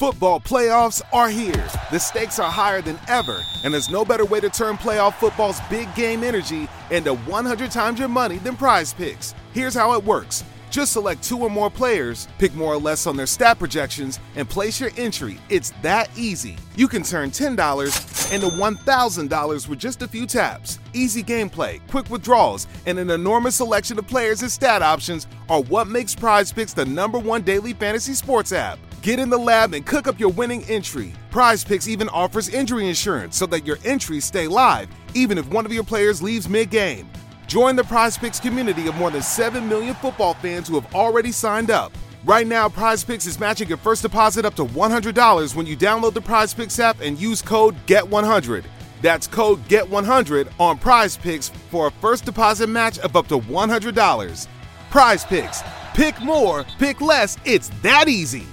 Football playoffs are here. The stakes are higher than ever, and there's no better way to turn playoff football's big game energy into 100 times your money than prize picks. Here's how it works. Just select two or more players, pick more or less on their stat projections, and place your entry. It's that easy. You can turn $10 into $1,000 with just a few taps. Easy gameplay, quick withdrawals, and an enormous selection of players and stat options are what makes Prize Picks the number one daily fantasy sports app. Get in the lab and cook up your winning entry. Prize Picks even offers injury insurance so that your entries stay live, even if one of your players leaves mid game. Join the Prize Picks community of more than 7 million football fans who have already signed up. Right now, Prize Picks is matching your first deposit up to $100 when you download the Prize Picks app and use code GET100. That's code GET100 on Prize Picks for a first deposit match of up to $100. Prize Picks. Pick more, pick less. It's that easy.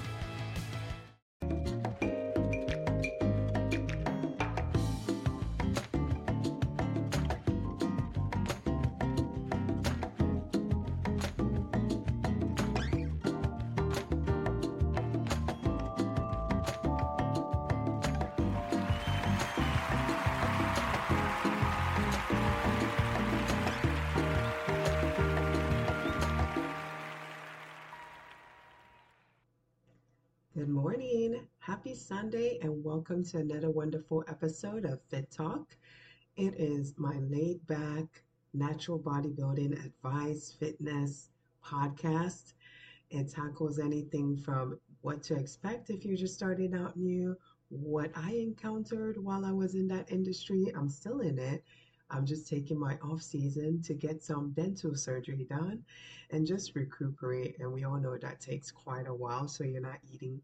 Good morning. Happy Sunday and welcome to another wonderful episode of Fit Talk. It is my laid back natural bodybuilding advice fitness podcast. It tackles anything from what to expect if you're just starting out new, what I encountered while I was in that industry. I'm still in it. I'm just taking my off season to get some dental surgery done and just recuperate. And we all know that takes quite a while, so you're not eating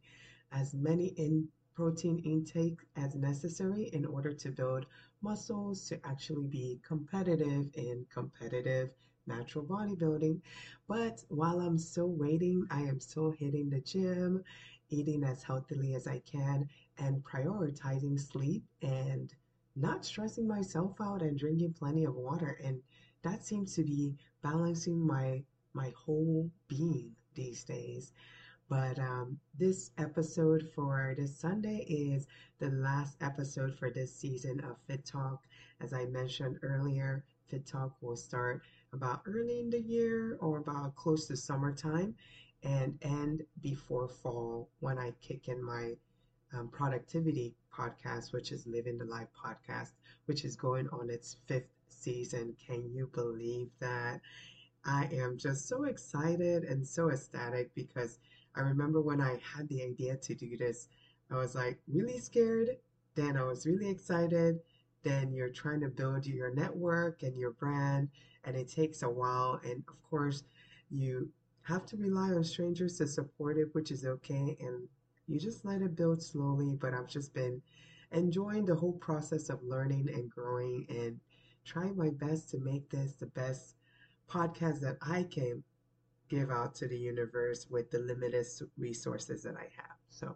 as many in protein intake as necessary in order to build muscles to actually be competitive in competitive natural bodybuilding. But while I'm still waiting, I am still hitting the gym, eating as healthily as I can, and prioritizing sleep and not stressing myself out and drinking plenty of water. And that seems to be balancing my my whole being these days. But um, this episode for this Sunday is the last episode for this season of Fit Talk. As I mentioned earlier, Fit Talk will start about early in the year or about close to summertime and end before fall when I kick in my um, productivity podcast, which is Living the Life podcast, which is going on its fifth season. Can you believe that? I am just so excited and so ecstatic because I remember when I had the idea to do this, I was like really scared. Then I was really excited. Then you're trying to build your network and your brand, and it takes a while. And of course, you have to rely on strangers to support it, which is okay. And you just let it build slowly. But I've just been enjoying the whole process of learning and growing and trying my best to make this the best podcast that I can give out to the universe with the limited resources that I have. So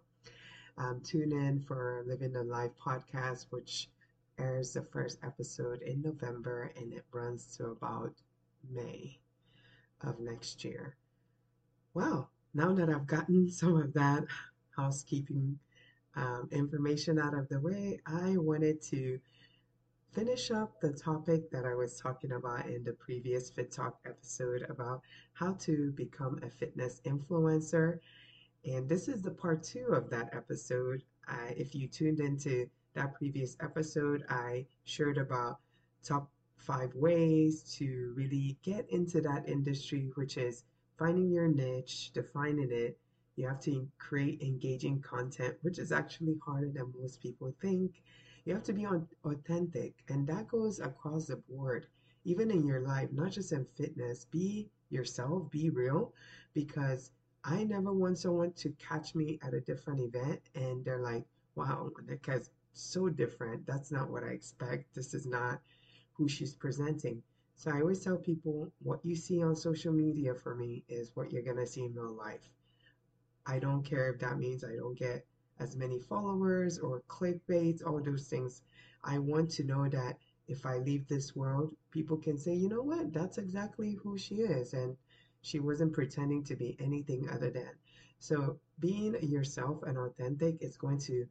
um, tune in for Living the Life podcast, which airs the first episode in November and it runs to about May of next year. Well, now that I've gotten some of that housekeeping um, information out of the way, I wanted to finish up the topic that I was talking about in the previous Fit Talk episode about how to become a fitness influencer. And this is the part two of that episode. Uh, if you tuned into that previous episode, I shared about top five ways to really get into that industry, which is finding your niche, defining it. You have to create engaging content, which is actually harder than most people think. You have to be authentic, and that goes across the board, even in your life, not just in fitness. Be yourself, be real, because I never want someone to catch me at a different event and they're like, wow, because so different. That's not what I expect. This is not who she's presenting. So I always tell people what you see on social media for me is what you're going to see in real life. I don't care if that means I don't get as many followers or clickbait, all those things. I want to know that if I leave this world, people can say, you know what, that's exactly who she is. And she wasn't pretending to be anything other than. So being yourself and authentic is going to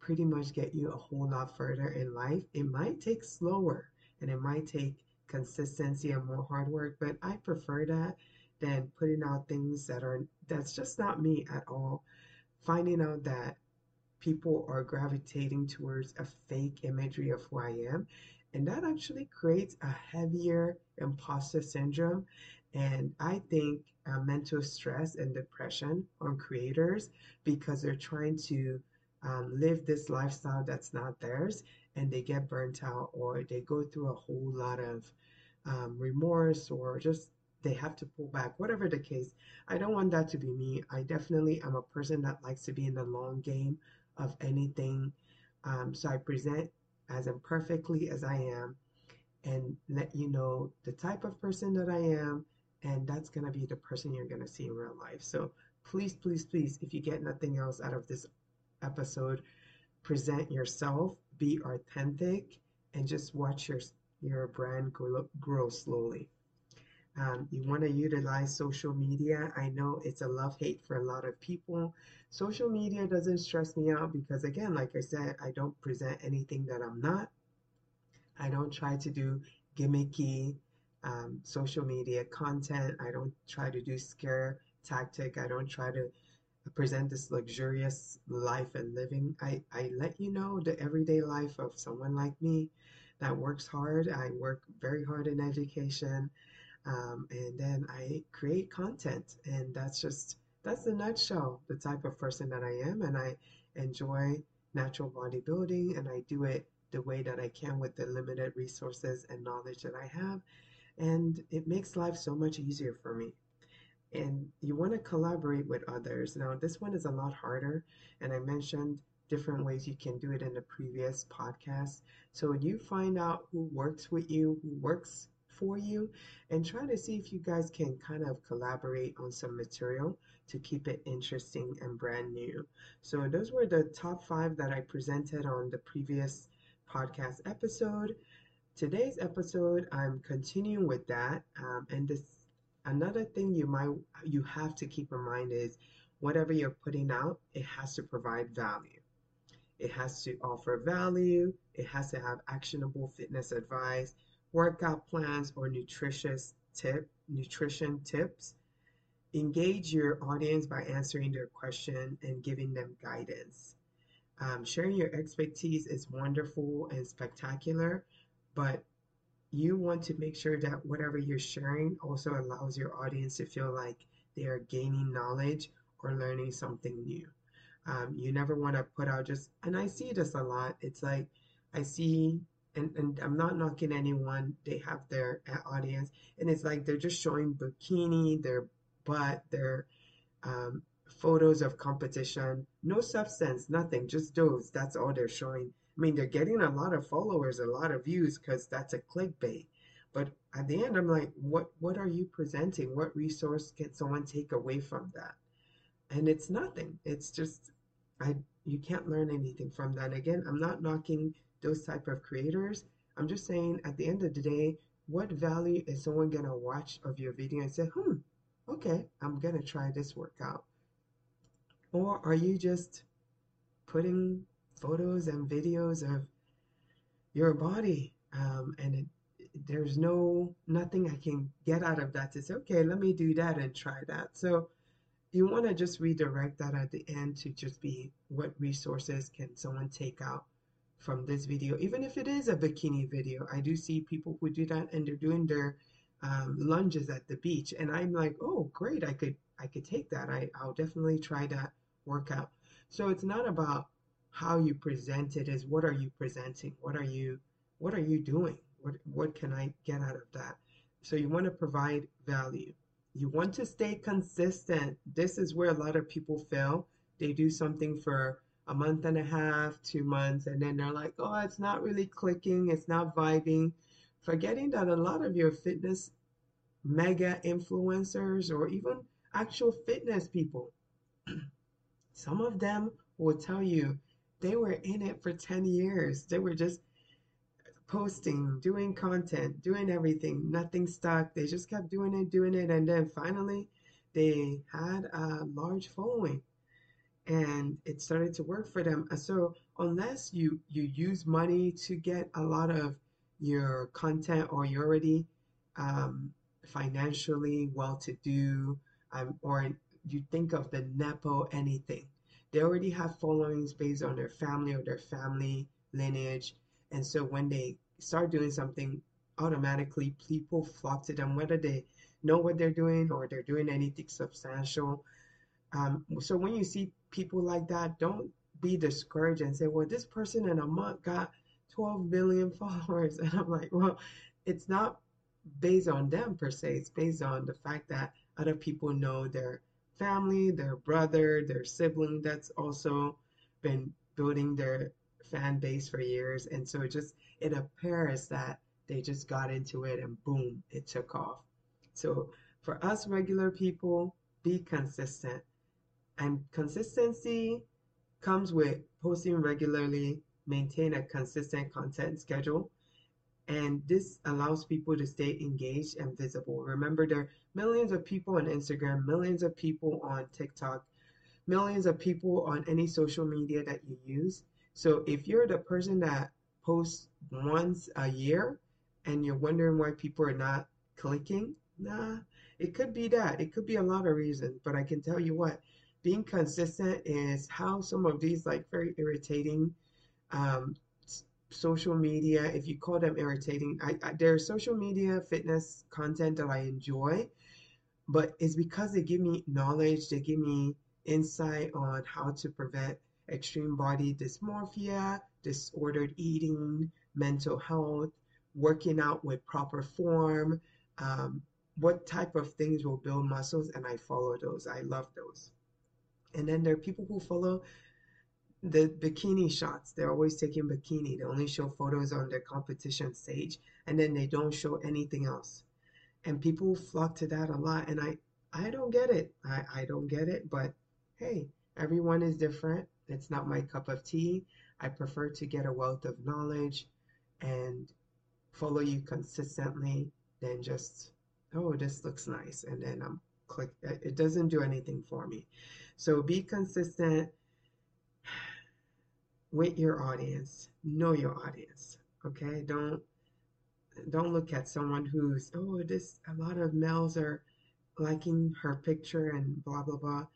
pretty much get you a whole lot further in life. It might take slower and it might take consistency and more hard work, but I prefer that than putting out things that are that's just not me at all. Finding out that people are gravitating towards a fake imagery of who I am, and that actually creates a heavier imposter syndrome and I think uh, mental stress and depression on creators because they're trying to um, live this lifestyle that's not theirs and they get burnt out or they go through a whole lot of um, remorse or just they have to pull back, whatever the case. I don't want that to be me. I definitely am a person that likes to be in the long game of anything. Um, so I present as imperfectly as I am and let you know the type of person that I am. And that's going to be the person you're going to see in real life. So please, please, please, if you get nothing else out of this episode, present yourself, be authentic, and just watch your your brand grow, grow slowly. Um, you want to utilize social media. I know it's a love hate for a lot of people. Social media doesn't stress me out because, again, like I said, I don't present anything that I'm not. I don't try to do gimmicky um, social media content. I don't try to do scare tactic. I don't try to present this luxurious life and living. I, I let you know the everyday life of someone like me that works hard. I work very hard in education. Um, and then I create content. And that's just, that's the nutshell, the type of person that I am. And I enjoy natural bodybuilding and I do it the way that I can with the limited resources and knowledge that I have. And it makes life so much easier for me and you want to collaborate with others. Now, this one is a lot harder, and I mentioned different ways you can do it in the previous podcast. So when you find out who works with you, who works for you, and try to see if you guys can kind of collaborate on some material to keep it interesting and brand new. So those were the top five that I presented on the previous podcast episode. Today's episode, I'm continuing with that, um, and this another thing you might you have to keep in mind is whatever you're putting out, it has to provide value. It has to offer value. It has to have actionable fitness advice, workout plans, or nutritious tip nutrition tips. Engage your audience by answering their question and giving them guidance. Um, sharing your expertise is wonderful and spectacular, but you want to make sure that whatever you're sharing also allows your audience to feel like they are gaining knowledge or learning something new. Um, you never want to put out just, and I see this a lot. It's like I see, and, and I'm not knocking anyone, they have their uh, audience, and it's like they're just showing bikini, their butt, their um, photos of competition, no substance, nothing, just those. That's all they're showing. I mean, they're getting a lot of followers, a lot of views because that's a clickbait. But at the end, I'm like, what what are you presenting? What resource can someone take away from that? And it's nothing. It's just I you can't learn anything from that. Again, I'm not knocking those type of creators. I'm just saying at the end of the day, what value is someone gonna watch of your video and say, hmm, okay, I'm gonna try this workout? Or are you just putting photos and videos of your body. Um, and it, there's no, nothing I can get out of that to say, okay, let me do that and try that. So you want to just redirect that at the end to just be what resources can someone take out from this video, even if it is a bikini video. I do see people who do that and they're doing their um, lunges at the beach, and I'm like, oh, great, I could I could take that. I I'll definitely try that workout. So it's not about how you present it is what are you presenting? What are you what are you doing? What what can i get out of that? So you want to provide value. You want to stay consistent. This is where a lot of people fail. They do something for a month and a half two months and then they're like oh it's not really clicking it's not vibing forgetting that a lot of your fitness mega influencers or even actual fitness people some of them will tell you they were in it for 10 years. They were just posting, doing content, doing everything. Nothing stuck. They just kept doing it, doing it. And then finally, they had a large following and it started to work for them. And so unless you you use money to get a lot of your content or you're already um, financially well to do um, or you think of the nepo anything they already have followings based on their family or their family lineage and so when they start doing something automatically people flock to them whether they know what they're doing or they're doing anything substantial um, so when you see people like that, don't be discouraged and say, well, this person in a month got 12 million followers. And I'm like, well, it's not based on them per se. It's based on the fact that other people know their family, their brother, their sibling that's also been building their fan base for years. And so it just, it appears that they just got into it and boom, it took off. So for us regular people, be consistent and consistency comes with posting regularly, maintain a consistent content schedule. And this allows people to stay engaged and visible. Remember, there are millions of people on Instagram, millions of people on TikTok, millions of people on any social media that you use. So if you're the person that posts once a year and you're wondering why people are not clicking, nah, it could be that. It could be a lot of reasons. But I can tell you what, being consistent is how some of these like very irritating um, social media, if you call them irritating, I, I, there's social media fitness content that I enjoy, but it's because they give me knowledge, they give me insight on how to prevent extreme body dysmorphia, disordered eating, mental health, working out with proper form, um, what type of things will build muscles, and I follow those. I love those. And then there are people who follow the bikini shots. They're always taking bikini. They only show photos on their competition stage and then they don't show anything else. And people flock to that a lot. And I, I don't get it. I, I don't get it. But hey, everyone is different. It's not my cup of tea. I prefer to get a wealth of knowledge and follow you consistently than just, oh, this looks nice. And then I'm click. It doesn't do anything for me. So be consistent with your audience. Know your audience. Okay? Don't don't look at someone who's oh this a lot of males are liking her picture and blah blah blah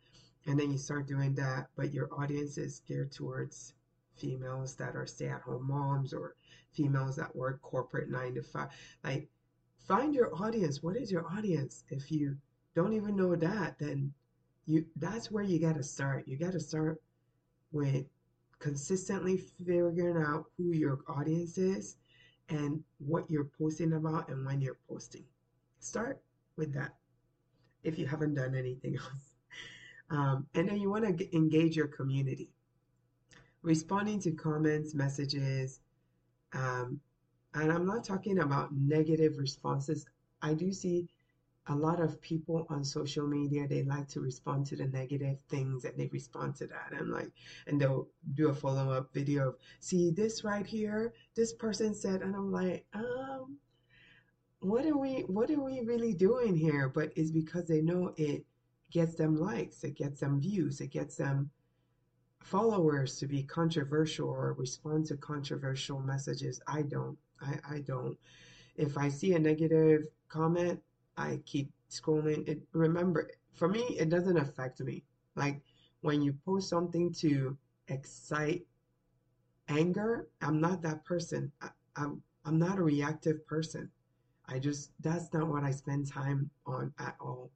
and then you start doing that but your audience is geared towards females that are stay-at-home moms or females that work corporate nine to five like find your audience what is your audience if you don't even know that then you that's where you got to start. You got to start with consistently figuring out who your audience is and what you're posting about and when you're posting. Start with that if you haven't done anything else. Um, and then you want to engage your community. Responding to comments, messages, um, and I'm not talking about negative responses. I do see a lot of people on social media they like to respond to the negative things and they respond to that. And like and they'll do a follow-up video of see this right here? This person said and i'm like um what are we what are we really doing here? But it's because they know it gets them likes it gets them views it gets them followers to be controversial or respond to controversial messages. I don't i i don't. If i see a negative comment I keep scrolling. It remember for me, it doesn't affect me. Like when you post something to excite anger, I'm not that person. I, I'm I'm not a reactive person. I just that's not what I spend time on at all.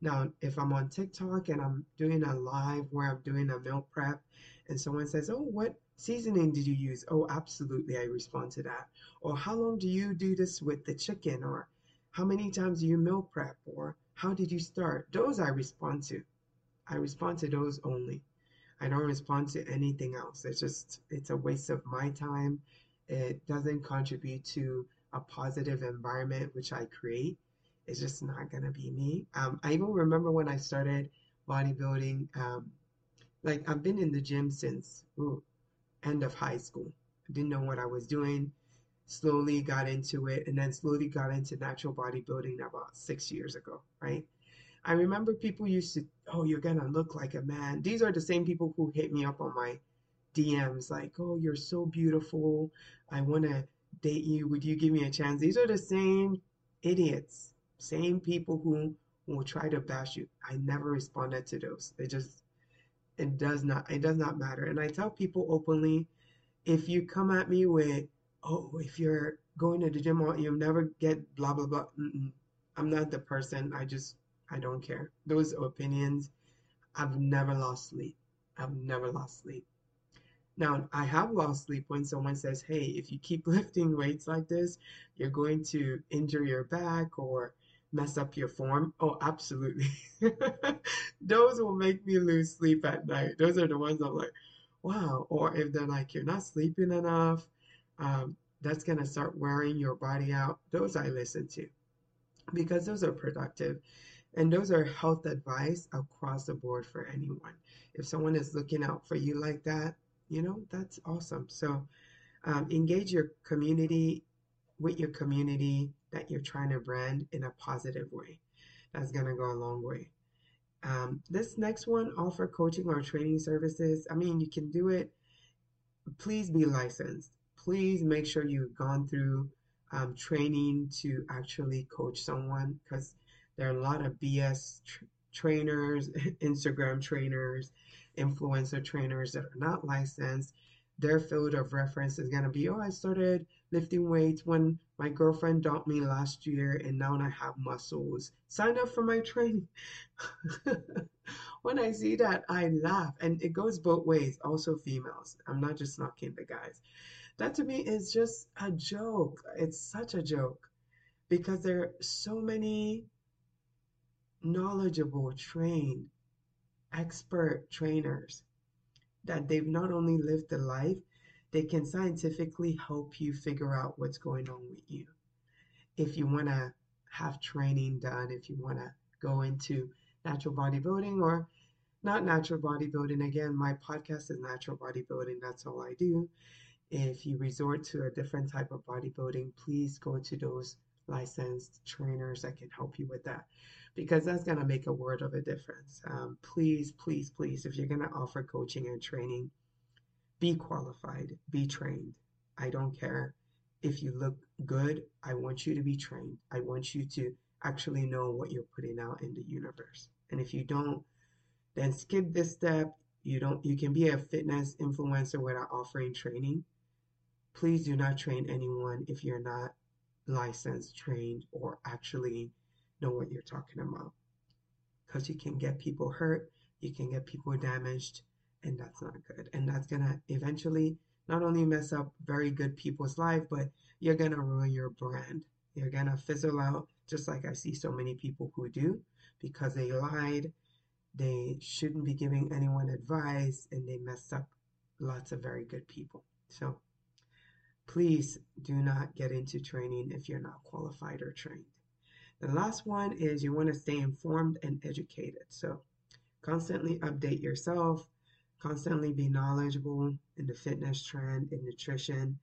Now, if I'm on TikTok and I'm doing a live where I'm doing a meal prep and someone says, Oh, what seasoning did you use? Oh, absolutely, I respond to that. Or how long do you do this with the chicken? Or how many times do you meal prep? Or how did you start? Those I respond to. I respond to those only. I don't respond to anything else. It's just, it's a waste of my time. It doesn't contribute to a positive environment which I create. It's just not to be me. Um, I even remember when I started bodybuilding, um, like I've been in the gym since ooh, end of high school. I didn't know what I was doing slowly got into it and then slowly got into natural bodybuilding about six years ago, right? I remember people used to, oh, you're gonna look like a man. These are the same people who hit me up on my DMs, like, oh, you're so beautiful. I wanna date you. Would you give me a chance? These are the same idiots, same people who will try to bash you. I never responded to those. It just it does not it does not matter. And I tell people openly, if you come at me with, oh, if you're going to the gym, you'll never get blah blah blah. Mm-mm. I'm not the person. I just I don't care. Those opinions, I've never lost sleep. I've never lost sleep. Now, I have lost sleep when someone says, hey, if you keep lifting weights like this, you're going to injure your back or mess up your form. Oh, absolutely. Those will make me lose sleep at night. Those are the ones I'm like, wow. Or if they're like, you're not sleeping enough, um, that's going to start wearing your body out. Those I listen to because those are productive. And those are health advice across the board for anyone. If someone is looking out for you like that, you know, that's awesome. So um, engage your community with your community that you're trying to brand in a positive way. That's going to go a long way. Um, this next one, offer coaching or training services. I mean, you can do it. Please be licensed. Please make sure you've gone through um, training to actually coach someone because there are a lot of BS tr- trainers, Instagram trainers, influencer trainers that are not licensed. Their field of reference is going to be, oh, I started lifting weights when my girlfriend dumped me last year and now I have muscles. Sign up for my training. when I see that, I laugh. And it goes both ways, also females. I'm not just knocking the guys. That to me is just a joke. It's such a joke because there are so many knowledgeable, trained, expert trainers that they've not only lived the life, they can scientifically help you figure out what's going on with you. If you want to have training done, if you want to go into natural bodybuilding or not natural bodybuilding, again, my podcast is natural bodybuilding. That's all I do. If you resort to a different type of bodybuilding, please go to those licensed trainers that can help you with that because that's going to make a world of a difference. Um, please, please, please, if you're going to offer coaching and training, be qualified, be trained. I don't care if you look good. I want you to be trained. I want you to actually know what you're putting out in the universe. And if you don't, then skip this step. You don't you can be a fitness influencer without offering training. Please do not train anyone if you're not licensed, trained, or actually know what you're talking about. Because you can get people hurt, you can get people damaged, and that's not good. And that's gonna eventually not only mess up very good people's life, but you're gonna ruin your brand. You're gonna fizzle out, just like I see so many people who do, because they lied, they shouldn't be giving anyone advice, and they messed up lots of very good people. So please do not get into training if you're not qualified or trained. The last one is you want to stay informed and educated. So constantly update yourself, constantly be knowledgeable in the fitness trend, in nutrition,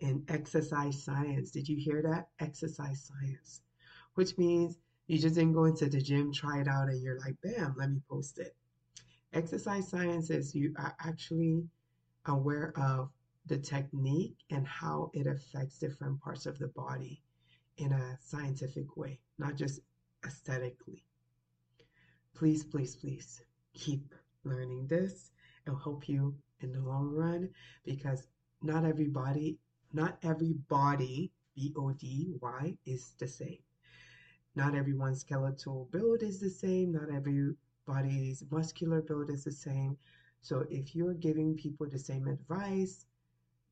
in exercise science. Did you hear that? Exercise science, which means you just didn't go into the gym, try it out, and you're like, bam, let me post it. Exercise science is you are actually aware of the technique and how it affects different parts of the body in a scientific way, not just aesthetically. Please, please, please keep learning this It'll help you in the long run because not everybody, not every body, B O D Y, is the same. Not everyone's skeletal build is the same. Not everybody's muscular build is the same. So if you're giving people the same advice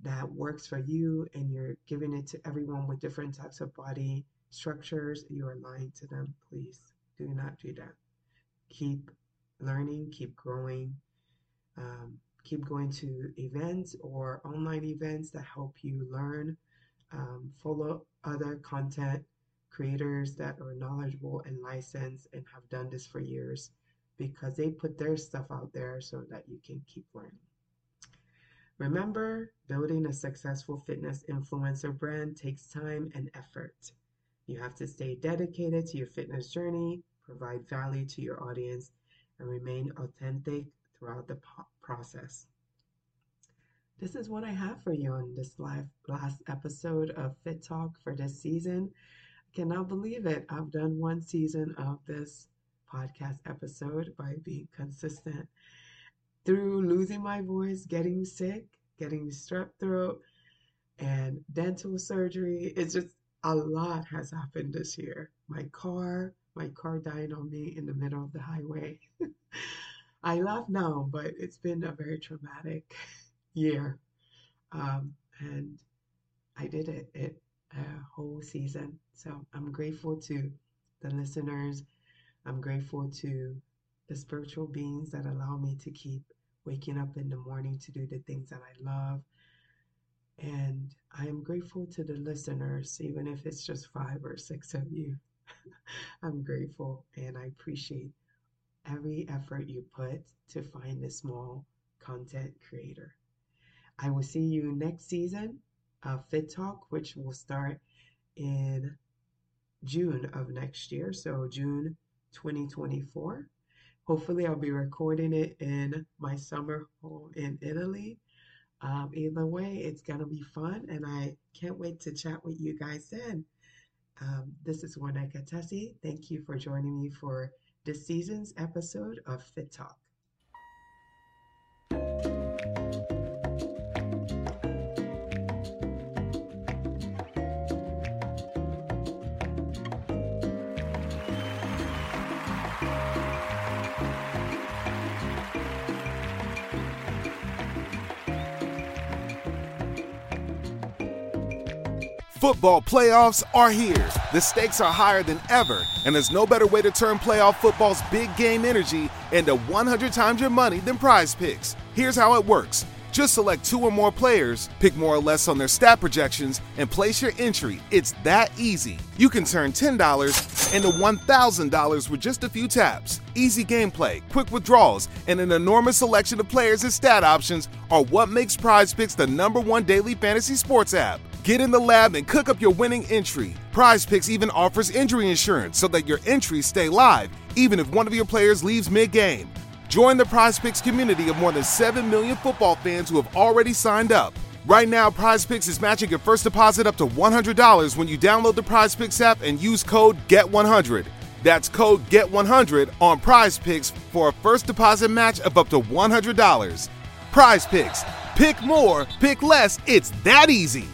that works for you and you're giving it to everyone with different types of body structures, you are lying to them. Please do not do that. Keep learning, keep growing, um, keep going to events or online events that help you learn. Um, follow other content creators that are knowledgeable and licensed and have done this for years because they put their stuff out there so that you can keep learning. Remember, building a successful fitness influencer brand takes time and effort. You have to stay dedicated to your fitness journey, provide value to your audience, and remain authentic throughout the process. This is what I have for you on this live last episode of Fit Talk for this season. I cannot believe it. I've done one season of this podcast episode by being consistent through losing my voice, getting sick, getting strep throat, and dental surgery. It's just a lot has happened this year. My car, my car died on me in the middle of the highway. I laugh now, but it's been a very traumatic year. Um, and I did it, it a whole season. So I'm grateful to the listeners. I'm grateful to the spiritual beings that allow me to keep waking up in the morning to do the things that I love. And I am grateful to the listeners, even if it's just five or six of you. I'm grateful and I appreciate every effort you put to find a small content creator. I will see you next season of Fit Talk, which will start in June of next year. So, June 2024. Hopefully, I'll be recording it in my summer home in Italy. Um, either way, it's going to be fun, and I can't wait to chat with you guys then. Um, this is Waneka Tessie. Thank you for joining me for this season's episode of Fit Talk. Football playoffs are here. The stakes are higher than ever, and there's no better way to turn playoff football's big game energy into 100 times your money than prize picks. Here's how it works. Just select two or more players, pick more or less on their stat projections, and place your entry. It's that easy. You can turn $10 into $1,000 with just a few taps. Easy gameplay, quick withdrawals, and an enormous selection of players and stat options are what makes Prize Picks the number one daily fantasy sports app. Get in the lab and cook up your winning entry. Prize Picks even offers injury insurance so that your entries stay live, even if one of your players leaves mid game. Join the Prize Picks community of more than 7 million football fans who have already signed up. Right now, Prize Picks is matching your first deposit up to $100 when you download the Prize Picks app and use code GET100. That's code GET100 on Prize Picks for a first deposit match of up to $100. Prize Picks. Pick more, pick less. It's that easy.